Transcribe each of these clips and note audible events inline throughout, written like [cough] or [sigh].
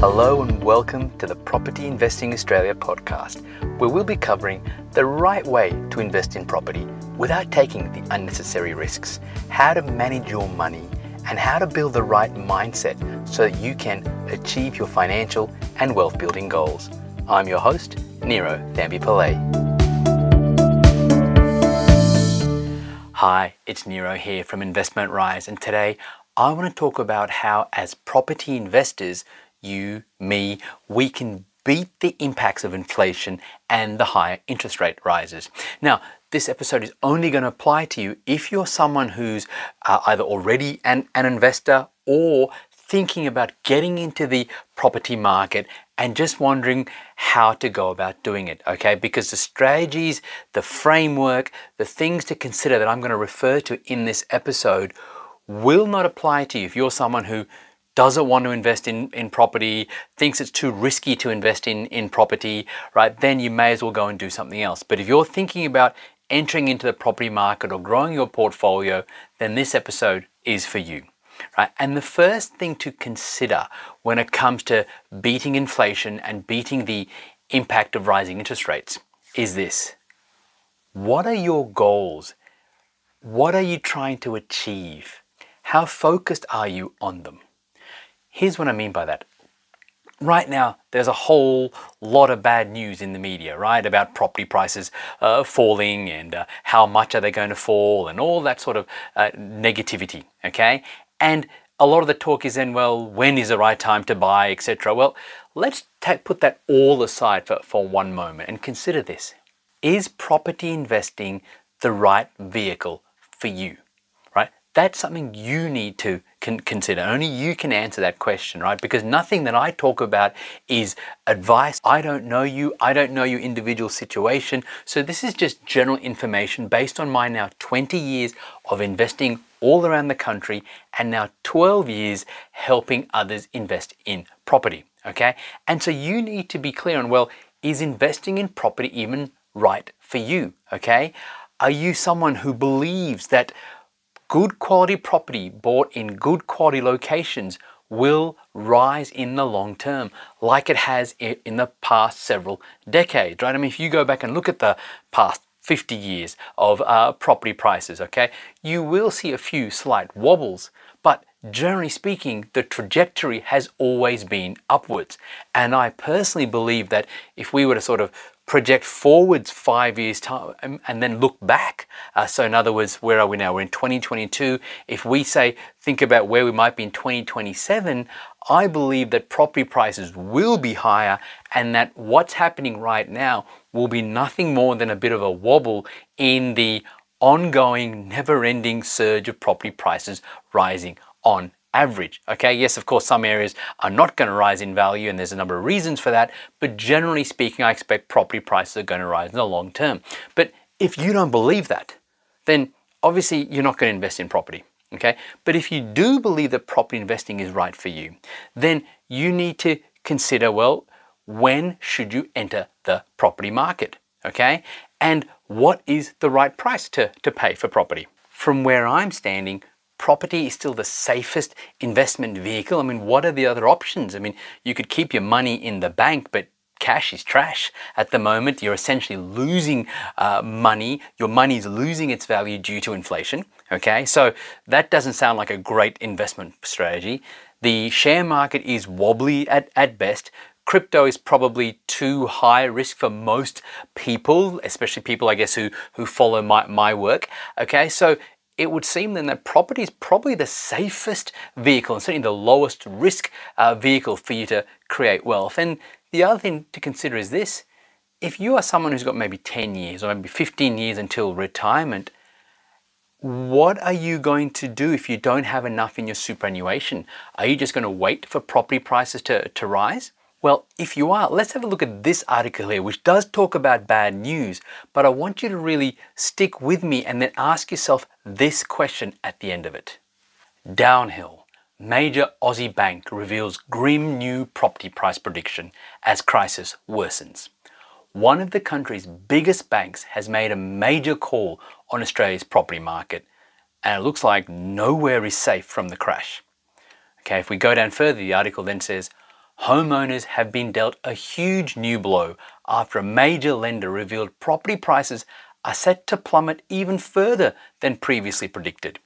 Hello and welcome to the Property Investing Australia podcast, where we'll be covering the right way to invest in property without taking the unnecessary risks, how to manage your money, and how to build the right mindset so that you can achieve your financial and wealth building goals. I'm your host, Nero Thambi Pillay. Hi, it's Niro here from Investors Rise, and today I want to talk about how, as property investors, you, me, we can beat the impacts of inflation and the higher interest rate rises. Now, this episode is only going to apply to you if you're someone who's uh, either already an, an investor or thinking about getting into the property market and just wondering how to go about doing it, okay? Because the strategies, the framework, the things to consider that I'm going to refer to in this episode will not apply to you if you're someone who doesn't want to invest in, in property, thinks it's too risky to invest in, in property, right, then you may as well go and do something else. But if you're thinking about entering into the property market or growing your portfolio, then this episode is for you. Right? And the first thing to consider when it comes to beating inflation and beating the impact of rising interest rates is this. What are your goals? What are you trying to achieve? How focused are you on them? Here's what I mean by that. Right now, there's a whole lot of bad news in the media, right, about property prices uh, falling and uh, how much are they going to fall and all that sort of uh, negativity, okay? And a lot of the talk is then, well, when is the right time to buy, etc. Well, let's put that all aside for, for one moment and consider this. Is property investing the right vehicle for you? That's something you need to con- consider. Only you can answer that question, right? Because nothing that I talk about is advice. I don't know you. I don't know your individual situation. So this is just general information based on my now 20 years of investing all around the country and now 12 years helping others invest in property. Okay. And so you need to be clear on, well, is investing in property even right for you? Okay. Are you someone who believes that good quality property bought in good quality locations will rise in the long term, like it has in the past several decades, right? I mean, if you go back and look at the past 50 years of uh, property prices, okay, you will see a few slight wobbles, but generally speaking, the trajectory has always been upwards. And I personally believe that if we were to sort of project forwards five years time and then look back. Uh, so in other words, where are we now? We're in 2022. If we say, think about where we might be in 2027, I believe that property prices will be higher and that what's happening right now will be nothing more than a bit of a wobble in the ongoing, never ending surge of property prices rising on average. Okay, yes, of course, some areas are not going to rise in value, and there's a number of reasons for that. But generally speaking, I expect property prices are going to rise in the long term. But if you don't believe that, then obviously you're not going to invest in property. Okay, but if you do believe that property investing is right for you, then you need to consider well, when should you enter the property market? Okay, and what is the right price to, to pay for property? From where I'm standing, property is still the safest investment vehicle. I mean, what are the other options? I mean, you could keep your money in the bank, but cash is trash at the moment. You're essentially losing uh, money. Your money is losing its value due to inflation. Okay, so that doesn't sound like a great investment strategy. The share market is wobbly at, at best. Crypto is probably too high risk for most people, especially people, I guess, who, who follow my, my work. Okay, so it would seem then that property is probably the safest vehicle and certainly the lowest risk uh, vehicle for you to create wealth. And the other thing to consider is this if you are someone who's got maybe 10 years or maybe 15 years until retirement, what are you going to do if you don't have enough in your superannuation? Are you just going to wait for property prices to, to rise? Well, if you are, let's have a look at this article here, which does talk about bad news, but I want you to really stick with me and then ask yourself this question at the end of it. Downhill. Major Aussie bank reveals grim new property price prediction as crisis worsens. One of the country's biggest banks has made a major call on Australia's property market, and it looks like nowhere is safe from the crash. Okay, if we go down further, the article then says homeowners have been dealt a huge new blow after a major lender revealed property prices are set to plummet even further than previously predicted.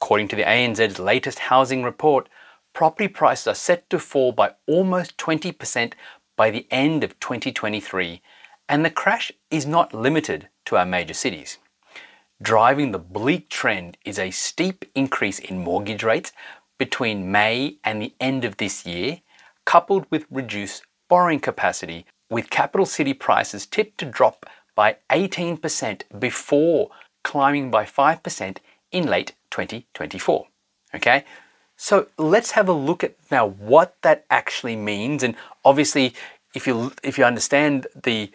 According to the ANZ's latest housing report, property prices are set to fall by almost 20% by the end of 2023, and the crash is not limited to our major cities. Driving the bleak trend is a steep increase in mortgage rates between May and the end of this year, coupled with reduced borrowing capacity, with capital city prices tipped to drop by 18% before climbing by 5% in late 2024. Okay, so let's have a look at now what that actually means. And obviously, if you if you understand the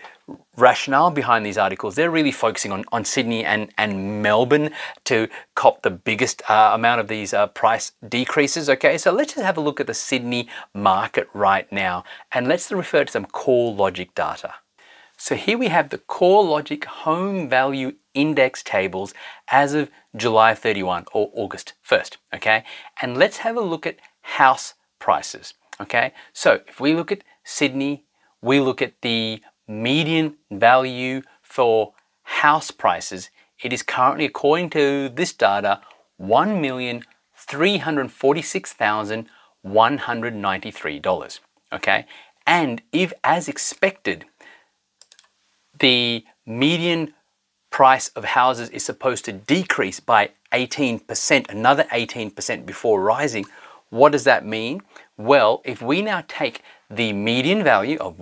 rationale behind these articles, they're really focusing on, on Sydney and, and Melbourne to cop the biggest uh, amount of these uh, price decreases. Okay, so let's just have a look at the Sydney market right now and let's refer to some CoreLogic data. So here we have the CoreLogic Home Value Index tables as of July 31 or August 1st, okay? And let's have a look at house prices, okay? So if we look at Sydney, we look at the median value for house prices, it is currently, according to this data, $1,346,193, okay? And if, as expected, the median price of houses is supposed to decrease by 18%, another 18% before rising. What does that mean? Well, if we now take the median value of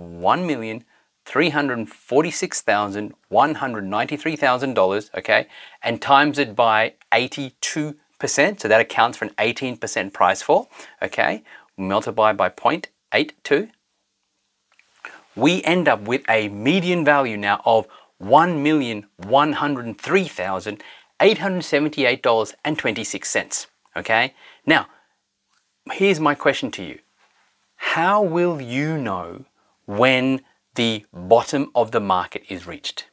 $1,346,193,000, okay, and times it by 82%, so that accounts for an 18% price fall, okay, multiply by 0.82, we end up with a median value now of $1,103,878.26. Okay? Now, here's my question to you How will you know when the bottom of the market is reached?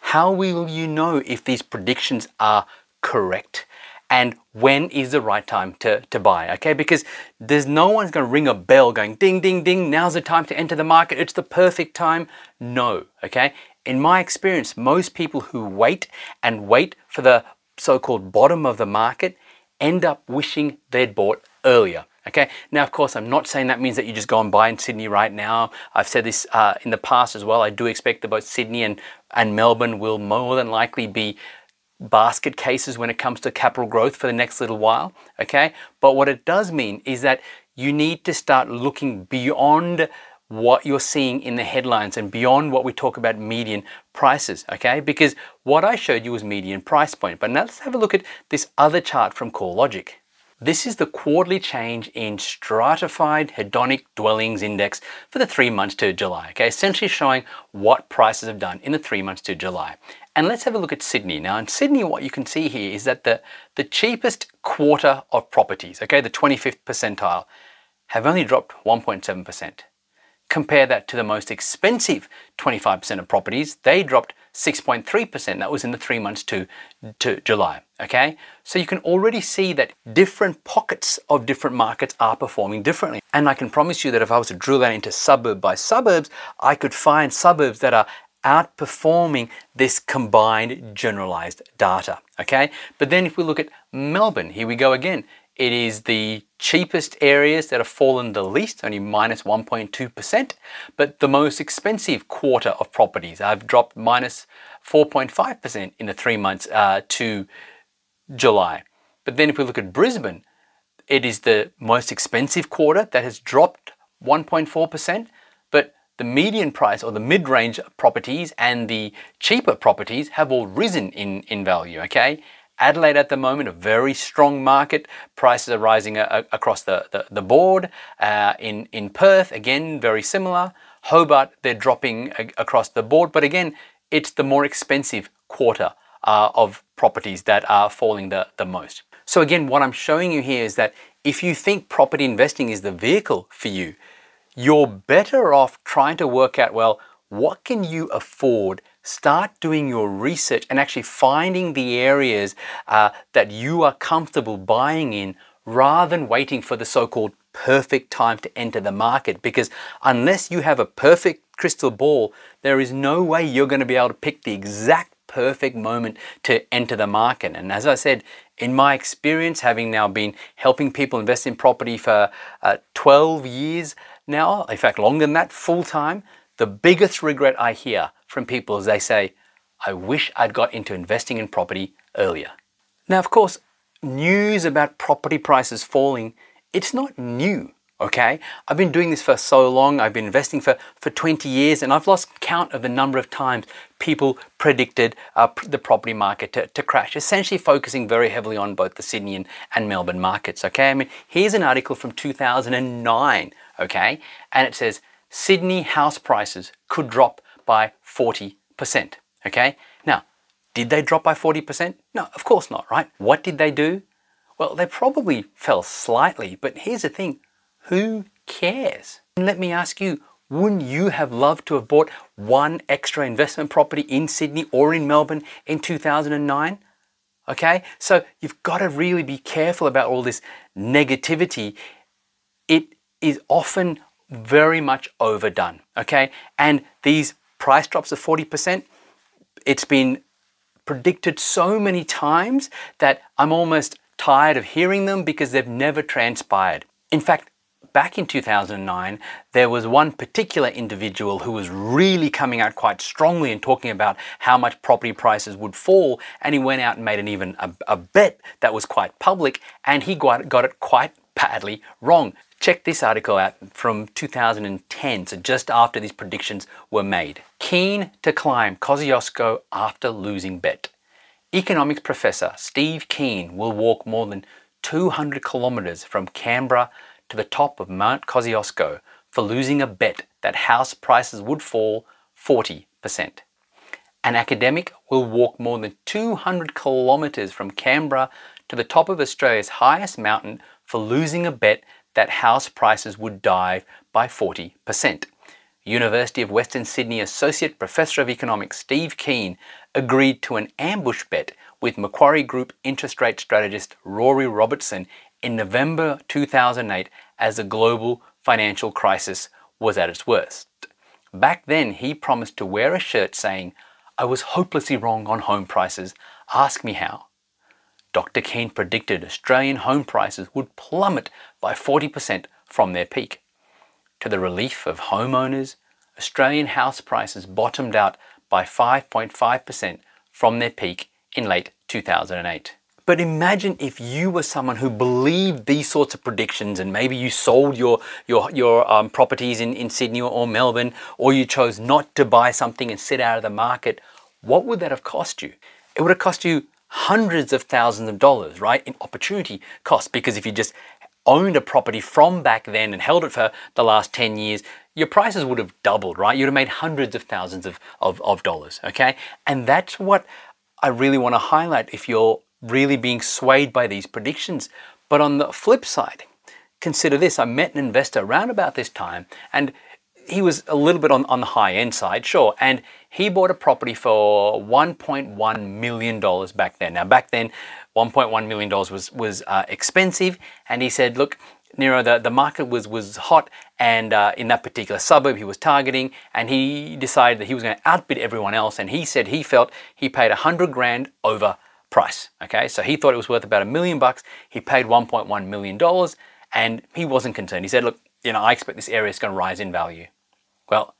How will you know if these predictions are correct? and when is the right time to, to buy, okay? Because there's no one's gonna ring a bell going ding, ding, ding, now's the time to enter the market, it's the perfect time. No, okay? In my experience, most people who wait and wait for the so called bottom of the market end up wishing they'd bought earlier. Okay, now of course, I'm not saying that means that you just go and buy in Sydney right now. I've said this uh, in the past as well. I do expect that both Sydney and, and Melbourne will more than likely be basket cases when it comes to capital growth for the next little while, okay? But what it does mean is that you need to start looking beyond what you're seeing in the headlines and beyond what we talk about median prices, okay? Because what I showed you was median price point. But now let's have a look at this other chart from CoreLogic. This is the quarterly change in stratified hedonic dwellings index for the three months to July, okay? Essentially showing what prices have done in the three months to July. And let's have a look at Sydney. Now in Sydney, what you can see here is that the, the cheapest quarter of properties, okay, the 25th percentile, have only dropped 1.7%. Compare that to the most expensive 25% of properties, they dropped 6.3%. That was in the three months to, to July. Okay, so you can already see that different pockets of different markets are performing differently. And I can promise you that if I was to drill that into suburb by suburbs, I could find suburbs that are outperforming this combined generalized data. Okay, but then if we look at Melbourne, here we go again. It is the cheapest areas that have fallen the least, only minus 1.2%, but the most expensive quarter of properties have dropped minus 4.5% in the three months uh, to July. But then if we look at Brisbane, it is the most expensive quarter that has dropped 1.4%, but the median price or the mid-range properties and the cheaper properties have all risen in, in value, okay? Adelaide at the moment, a very strong market. Prices are rising a, a, across the, the, the board. Uh, in, in Perth, again, very similar. Hobart, they're dropping a, across the board. But again, it's the more expensive quarter uh, of properties that are falling the, the most. So again, what I'm showing you here is that if you think property investing is the vehicle for you, you're better off trying to work out, well, what can you afford? Start doing your research and actually finding the areas uh, that you are comfortable buying in rather than waiting for the so called perfect time to enter the market because unless you have a perfect crystal ball, there is no way you're going to be able to pick the exact perfect moment to enter the market. And as I said, in my experience, having now been helping people invest in property for uh, 12 years now, in fact, longer than that, full time, the biggest regret I hear from people is they say, I wish I'd got into investing in property earlier. Now, of course, news about property prices falling, it's not new. Okay, I've been doing this for so long. I've been investing for, for 20 years, and I've lost count of the number of times people predicted uh, the property market to, to crash, essentially focusing very heavily on both the Sydney and, and Melbourne markets. Okay, I mean, here's an article from 2009, okay, and it says Sydney house prices could drop by 40%. Okay, now, did they drop by 40%? No, of course not, right? What did they do? Well, they probably fell slightly, but here's the thing who cares? And let me ask you, wouldn't you have loved to have bought one extra investment property in Sydney or in Melbourne in 2009? Okay, so you've got to really be careful about all this negativity. It is often very much overdone. Okay, and these price drops of 40%, it's been predicted so many times that I'm almost tired of hearing them because they've never transpired. In fact, back in 2009, there was one particular individual who was really coming out quite strongly and talking about how much property prices would fall. And he went out and made an even a, a bet that was quite public, and he got, got it quite badly wrong. Check this article out from 2010, so just after these predictions were made. Keen to climb Kosciuszko after losing bet. Economics professor Steve Keen will walk more than 200 kilometers from Canberra to the top of Mount Kosciuszko for losing a bet that house prices would fall 40%. An academic will walk more than 200 kilometres from Canberra to the top of Australia's highest mountain for losing a bet that house prices would dive by 40%. University of Western Sydney Associate Professor of Economics Steve Keen agreed to an ambush bet with Macquarie Group interest rate strategist Rory Robertson in November 2008 as the global financial crisis was at its worst. Back then, he promised to wear a shirt saying, I was hopelessly wrong on home prices. Ask me how. Dr. Keen predicted Australian home prices would plummet by 40% from their peak. To the relief of homeowners, Australian house prices bottomed out by 5.5% from their peak in late 2008. But imagine if you were someone who believed these sorts of predictions and maybe you sold your, your, your um, properties in, in Sydney or, or Melbourne, or you chose not to buy something and sit out of the market. What would that have cost you? It would have cost you hundreds of thousands of dollars, right, in opportunity cost. Because if you just owned a property from back then and held it for the last 10 years, your prices would have doubled, right? You'd have made hundreds of thousands of, of, of dollars, okay? And that's what I really want to highlight if you're really being swayed by these predictions. But on the flip side, consider this I met an investor around about this time, and he was a little bit on, on the high end side, sure, and he bought a property for $1.1 million back then. Now, back then, $1.1 million was, was uh, expensive, and he said, Look, Niro, the, the market was, was hot, and uh, in that particular suburb he was targeting, and he decided that he was going to outbid everyone else. And he said he felt he paid 100 grand over price. Okay, so he thought it was worth about a million bucks. He paid 1.1 million dollars, and he wasn't concerned. He said, "Look, you know, I expect this area is going to rise in value." Well,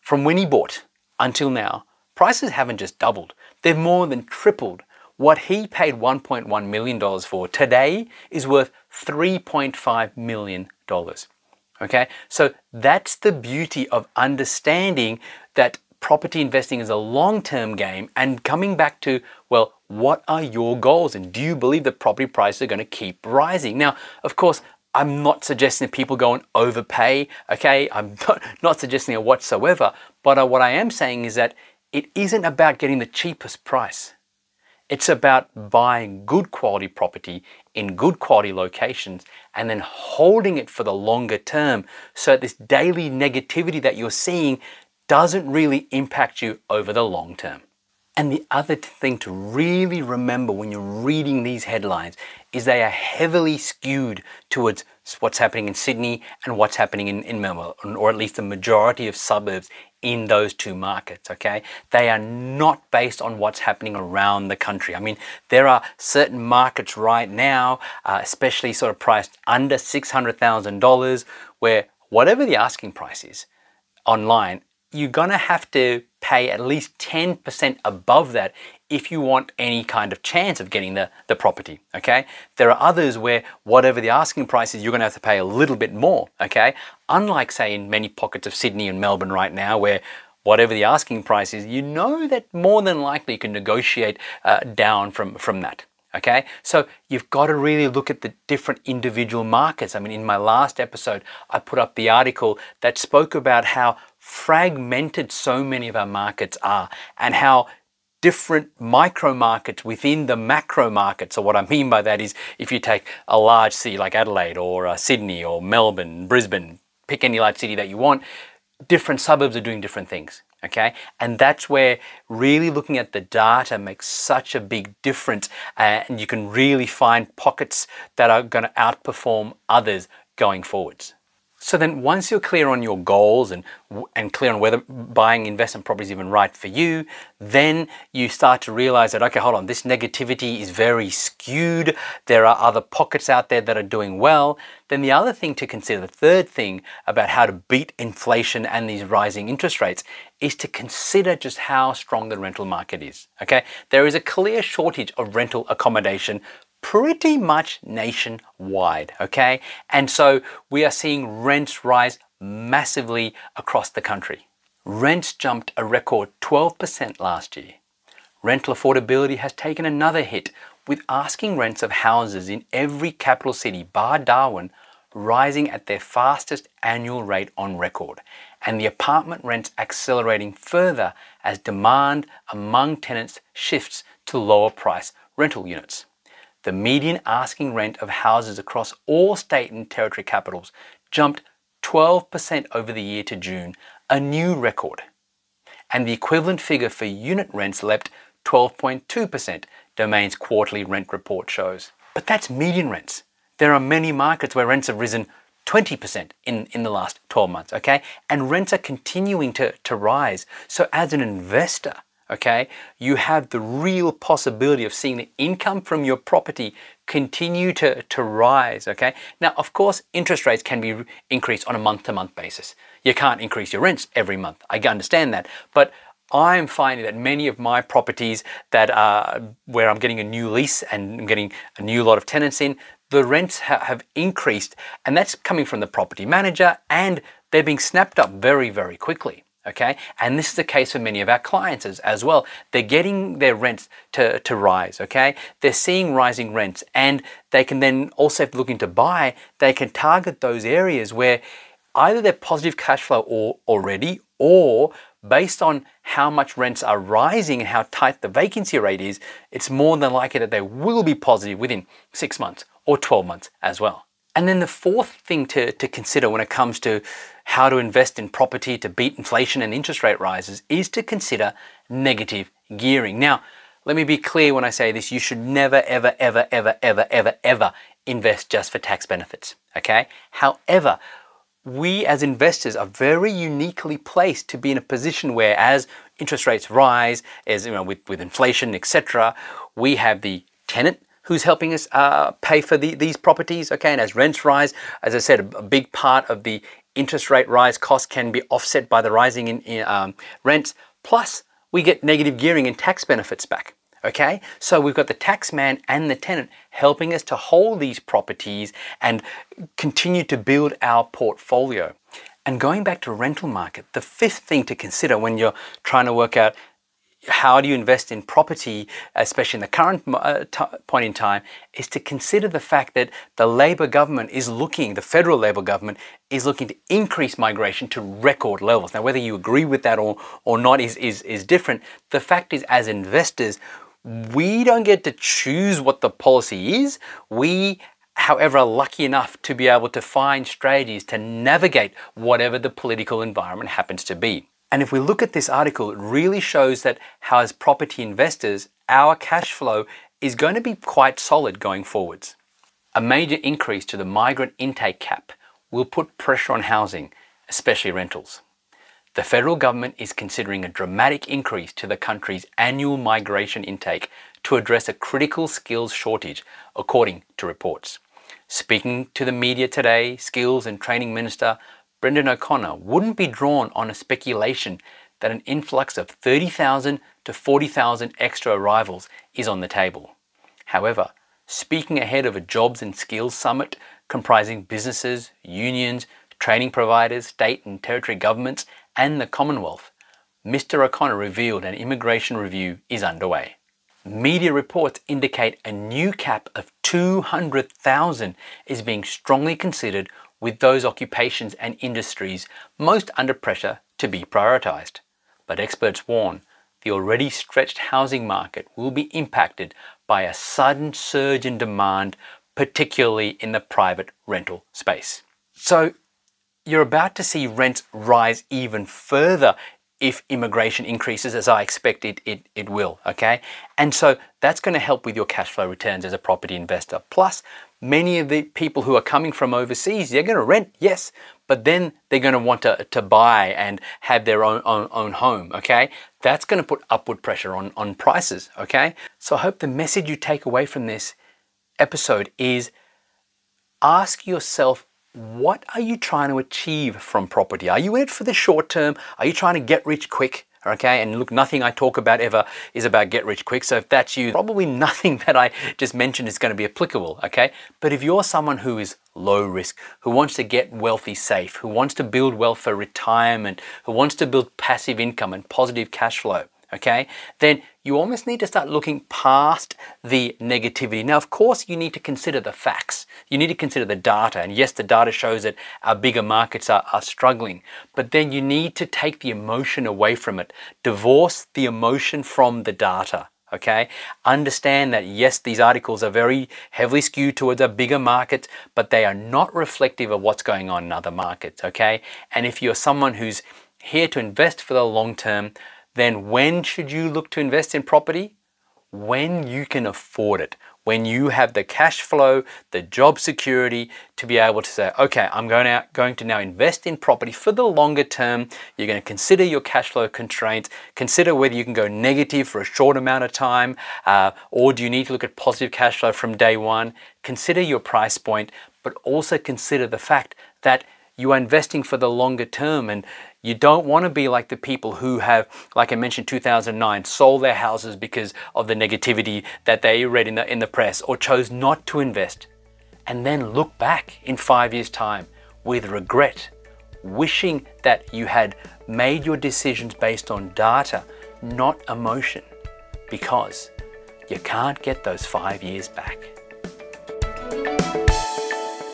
from when he bought until now, prices haven't just doubled; they've more than tripled. What he paid 1.1 million dollars for today is worth 3.5 million dollars. Okay, so that's the beauty of understanding that property investing is a long term game and coming back to, well, what are your goals? And do you believe the property prices are going to keep rising? Now, of course, I'm not suggesting that people go and overpay, okay? I'm [laughs] not, not suggesting it whatsoever. But uh, what I am saying is that it isn't about getting the cheapest price. It's about buying good quality property in good quality locations and then holding it for the longer term so this daily negativity that you're seeing doesn't really impact you over the long term. And the other thing to really remember when you're reading these headlines is they are heavily skewed towards what's happening in Sydney and what's happening in, in Melbourne, or at least the majority of suburbs in those two markets, okay? They are not based on what's happening around the country. I mean, there are certain markets right now, uh, especially sort of priced under $600,000, where whatever the asking price is online, you're gonna have to pay at least 10% above that if you want any kind of chance of getting the, the property, okay? There are others where whatever the asking price is, you're gonna have to pay a little bit more, okay? Unlike, say, in many pockets of Sydney and Melbourne right now, where whatever the asking price is, you know that more than likely you can negotiate uh, down from, from that. Okay, so you've got to really look at the different individual markets. I mean, in my last episode, I put up the article that spoke about how fragmented so many of our markets are and how different micro markets within the macro market. So, what I mean by that is if you take a large city like Adelaide or uh, Sydney or Melbourne, Brisbane, pick any large city that you want, different suburbs are doing different things. Okay, and that's where really looking at the data makes such a big difference, uh, and you can really find pockets that are going to outperform others going forwards. So then once you're clear on your goals and, and clear on whether buying investment property is even right for you, then you start to realize that, okay, hold on, this negativity is very skewed. There are other pockets out there that are doing well. Then the other thing to consider, the third thing about how to beat inflation and these rising interest rates is to consider just how strong the rental market is. Okay, there is a clear shortage of rental accommodation pretty much nationwide, okay? And so we are seeing rents rise massively across the country. Rents jumped a record 12% last year. Rental affordability has taken another hit, with asking rents of houses in every capital city, bar Darwin, rising at their fastest annual rate on record, and the apartment rents accelerating further as demand among tenants shifts to lower price rental units the median asking rent of houses across all state and territory capitals jumped 12% over the year to June, a new record. And the equivalent figure for unit rents leapt 12.2%, Domain's quarterly rent report shows. But that's median rents. There are many markets where rents have risen 20% in, in the last 12 months, okay? And rents are continuing to, to rise. So as an investor, okay, you have the real possibility of seeing the income from your property continue to, to rise, okay? Now, of course, interest rates can be increased on a month to month basis. You can't increase your rents every month. I understand that. But I'm finding that many of my properties that are where I'm getting a new lease and I'm getting a new lot of tenants in, the rents ha- have increased, and that's coming from the property manager, and they're being snapped up very, very quickly okay? And this is the case for many of our clients as, as well. They're getting their rents to, to rise, okay? They're seeing rising rents and they can then also, if looking to buy, they can target those areas where either they're positive cash flow or, already or based on how much rents are rising and how tight the vacancy rate is, it's more than likely that they will be positive within six months or 12 months as well. And then the fourth thing to, to consider when it comes to how to invest in property to beat inflation and interest rate rises is to consider negative gearing. Now, let me be clear when I say this you should never, ever, ever, ever, ever, ever, ever invest just for tax benefits. Okay? However, we as investors are very uniquely placed to be in a position where as interest rates rise, as you know, with, with inflation, etc., we have the tenant who's helping us uh, pay for the, these properties. Okay, and as rents rise, as I said, a, big part of the interest rate rise cost can be offset by the rising in, in um, rents. Plus, we get negative gearing and tax benefits back. Okay, so we've got the tax man and the tenant helping us to hold these properties and continue to build our portfolio. And going back to rental market, the fifth thing to consider when you're trying to work out how do you invest in property, especially in the current uh, point in time, is to consider the fact that the Labor government is looking, the federal Labor government is looking to increase migration to record levels. Now, whether you agree with that or, or not is, is, is different. The fact is, as investors, we don't get to choose what the policy is. We however, are lucky enough to be able to find strategies to navigate whatever the political environment happens to be. And if we look at this article, it really shows that how, as property investors, our cash flow is going to be quite solid going forwards. A major increase to the migrant intake cap will put pressure on housing, especially rentals. The federal government is considering a dramatic increase to the country's annual migration intake to address a critical skills shortage, according to reports. Speaking to the media today, Skills and Training Minister Brendan O'Connor wouldn't be drawn on a speculation that an influx of 30,000 to 40,000 extra arrivals is on the table. However, speaking ahead of a jobs and skills summit comprising businesses, unions, training providers, state and territory governments, and the Commonwealth, Mr. O'Connor revealed an immigration review is underway. Media reports indicate a new cap of 200,000 is being strongly considered with those occupations and industries most under pressure to be prioritised. But experts warn the already stretched housing market will be impacted by a sudden surge in demand, particularly in the private rental space. So, you're about to see rents rise even further if immigration increases as I expect it, it, it will, okay? And so that's going to help with your cash flow returns as a property investor. Plus, many of the people who are coming from overseas, they're going to rent, yes, but then they're going to want to, to buy and have their own, own, own home, okay? That's going to put upward pressure on, on prices, okay? So I hope the message you take away from this episode is ask yourself what are you trying to achieve from property? Are you in it for the short term? Are you trying to get rich quick? Okay, and look, nothing I talk about ever is about get rich quick. So if that's you, probably [laughs] nothing that I just mentioned is going to be applicable. Okay, but if you're someone who is low risk, who wants to get wealthy safe, who wants to build wealth for retirement, who wants to build passive income and positive cash flow, okay, then you almost need to start looking past the negativity. Now, of course, you need to consider the facts. You need to consider the data. And yes, the data shows that our bigger markets are, are struggling. But then you need to take the emotion away from it. Divorce the emotion from the data okay understand that yes these articles are very heavily skewed towards a bigger market but they are not reflective of what's going on in other markets okay and if you're someone who's here to invest for the long term then when should you look to invest in property? When you can afford it, when you have the cash flow, the job security to be able to say, okay, I'm going, out, going to now invest in property for the longer term. You're going to consider your cash flow constraints, consider whether you can go negative for a short amount of time, uh, or do you need to look at positive cash flow from day one? Consider your price point, but also consider the fact that you are investing for the longer term and you don't want to be like the people who have, like I mentioned, 2009, sold their houses because of the negativity that they read in the, in the press or chose not to invest and then look back in five years' time with regret, wishing that you had made your decisions based on data, not emotion, because you can't get those five years back.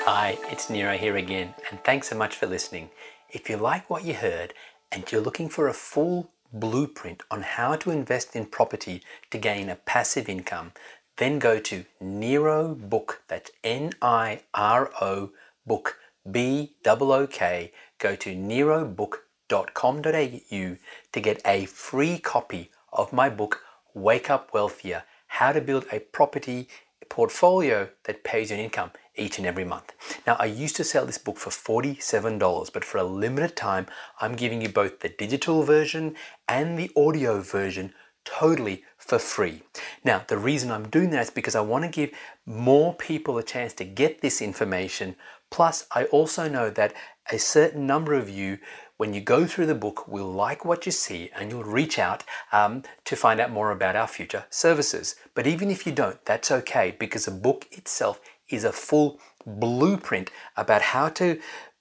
Hi, it's Niro here again, and thanks so much for listening. If you like what you heard and you're looking for a full blueprint on how to invest in property to gain a passive income, then go to Niro Book. That's N I R O Book B O O K. Go to nirobook.com.au to get a free copy of my book, Wake Up Wealthier How to Build a Property Portfolio That Pays You an Income each and every month. Now, I used to sell this book for $47, but for a limited time, I'm giving you both the digital version and the audio version totally for free. Now, the reason I'm doing that is because I want to give more people a chance to get this information. Plus, I also know that a certain number of you, when you go through the book, will like what you see and you'll reach out um, to find out more about our future services. But even if you don't, that's okay because the book itself is a full blueprint about how to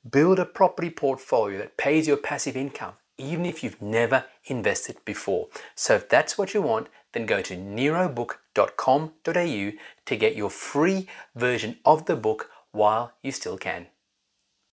build a property portfolio that pays your passive income, even if you've never invested before. So if that's what you want, then go to nirobook.com.au to get your free version of the book while you still can.